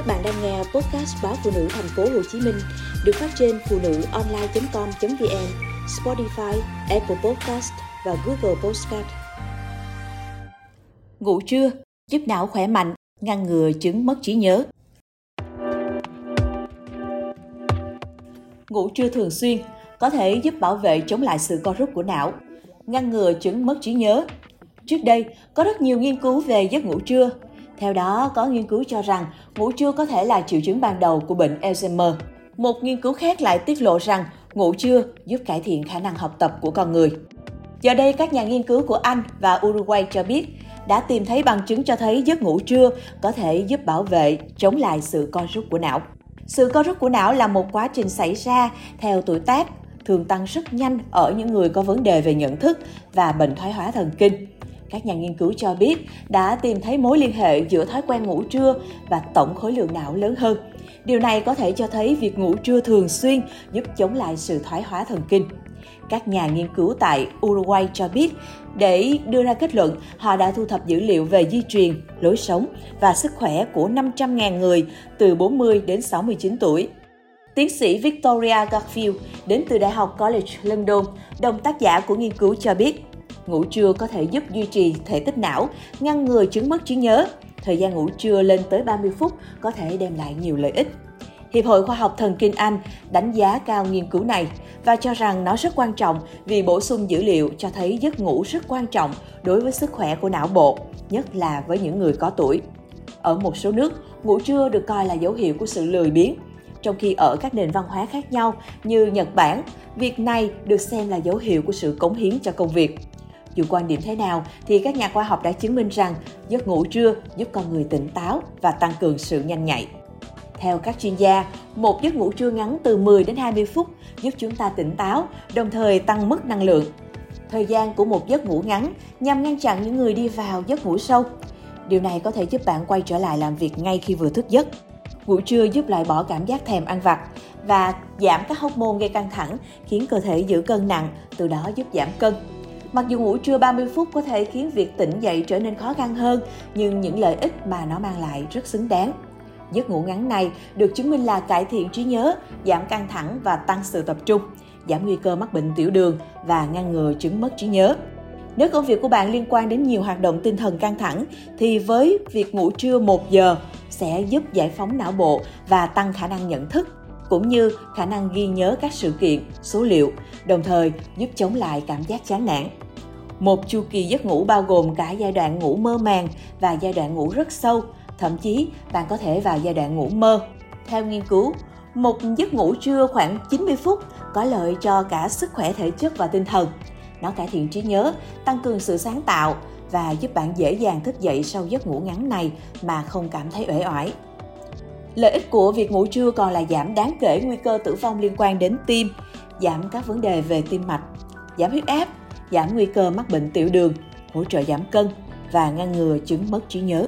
Các bạn đang nghe podcast báo phụ nữ thành phố Hồ Chí Minh được phát trên phụ nữ online.com.vn, Spotify, Apple Podcast và Google Podcast. Ngủ trưa giúp não khỏe mạnh, ngăn ngừa chứng mất trí nhớ. Ngủ trưa thường xuyên có thể giúp bảo vệ chống lại sự co rút của não, ngăn ngừa chứng mất trí nhớ. Trước đây, có rất nhiều nghiên cứu về giấc ngủ trưa theo đó, có nghiên cứu cho rằng ngủ trưa có thể là triệu chứng ban đầu của bệnh Alzheimer. Một nghiên cứu khác lại tiết lộ rằng ngủ trưa giúp cải thiện khả năng học tập của con người. Giờ đây, các nhà nghiên cứu của Anh và Uruguay cho biết đã tìm thấy bằng chứng cho thấy giấc ngủ trưa có thể giúp bảo vệ chống lại sự co rút của não. Sự co rút của não là một quá trình xảy ra theo tuổi tác, thường tăng rất nhanh ở những người có vấn đề về nhận thức và bệnh thoái hóa thần kinh. Các nhà nghiên cứu cho biết đã tìm thấy mối liên hệ giữa thói quen ngủ trưa và tổng khối lượng não lớn hơn. Điều này có thể cho thấy việc ngủ trưa thường xuyên giúp chống lại sự thoái hóa thần kinh. Các nhà nghiên cứu tại Uruguay cho biết, để đưa ra kết luận, họ đã thu thập dữ liệu về di truyền, lối sống và sức khỏe của 500.000 người từ 40 đến 69 tuổi. Tiến sĩ Victoria Garfield đến từ Đại học College London, đồng tác giả của nghiên cứu cho biết, Ngủ trưa có thể giúp duy trì thể tích não, ngăn ngừa chứng mất trí nhớ. Thời gian ngủ trưa lên tới 30 phút có thể đem lại nhiều lợi ích. Hiệp hội Khoa học Thần kinh Anh đánh giá cao nghiên cứu này và cho rằng nó rất quan trọng vì bổ sung dữ liệu cho thấy giấc ngủ rất quan trọng đối với sức khỏe của não bộ, nhất là với những người có tuổi. Ở một số nước, ngủ trưa được coi là dấu hiệu của sự lười biếng, trong khi ở các nền văn hóa khác nhau như Nhật Bản, việc này được xem là dấu hiệu của sự cống hiến cho công việc. Dù quan điểm thế nào thì các nhà khoa học đã chứng minh rằng giấc ngủ trưa giúp con người tỉnh táo và tăng cường sự nhanh nhạy. Theo các chuyên gia, một giấc ngủ trưa ngắn từ 10 đến 20 phút giúp chúng ta tỉnh táo, đồng thời tăng mức năng lượng. Thời gian của một giấc ngủ ngắn nhằm ngăn chặn những người đi vào giấc ngủ sâu. Điều này có thể giúp bạn quay trở lại làm việc ngay khi vừa thức giấc. Ngủ trưa giúp loại bỏ cảm giác thèm ăn vặt và giảm các hormone gây căng thẳng, khiến cơ thể giữ cân nặng, từ đó giúp giảm cân. Mặc dù ngủ trưa 30 phút có thể khiến việc tỉnh dậy trở nên khó khăn hơn, nhưng những lợi ích mà nó mang lại rất xứng đáng. Giấc ngủ ngắn này được chứng minh là cải thiện trí nhớ, giảm căng thẳng và tăng sự tập trung, giảm nguy cơ mắc bệnh tiểu đường và ngăn ngừa chứng mất trí nhớ. Nếu công việc của bạn liên quan đến nhiều hoạt động tinh thần căng thẳng thì với việc ngủ trưa 1 giờ sẽ giúp giải phóng não bộ và tăng khả năng nhận thức cũng như khả năng ghi nhớ các sự kiện, số liệu, đồng thời giúp chống lại cảm giác chán nản. Một chu kỳ giấc ngủ bao gồm cả giai đoạn ngủ mơ màng và giai đoạn ngủ rất sâu, thậm chí bạn có thể vào giai đoạn ngủ mơ. Theo nghiên cứu, một giấc ngủ trưa khoảng 90 phút có lợi cho cả sức khỏe thể chất và tinh thần. Nó cải thiện trí nhớ, tăng cường sự sáng tạo và giúp bạn dễ dàng thức dậy sau giấc ngủ ngắn này mà không cảm thấy uể oải. Lợi ích của việc ngủ trưa còn là giảm đáng kể nguy cơ tử vong liên quan đến tim, giảm các vấn đề về tim mạch, giảm huyết áp, giảm nguy cơ mắc bệnh tiểu đường, hỗ trợ giảm cân và ngăn ngừa chứng mất trí nhớ.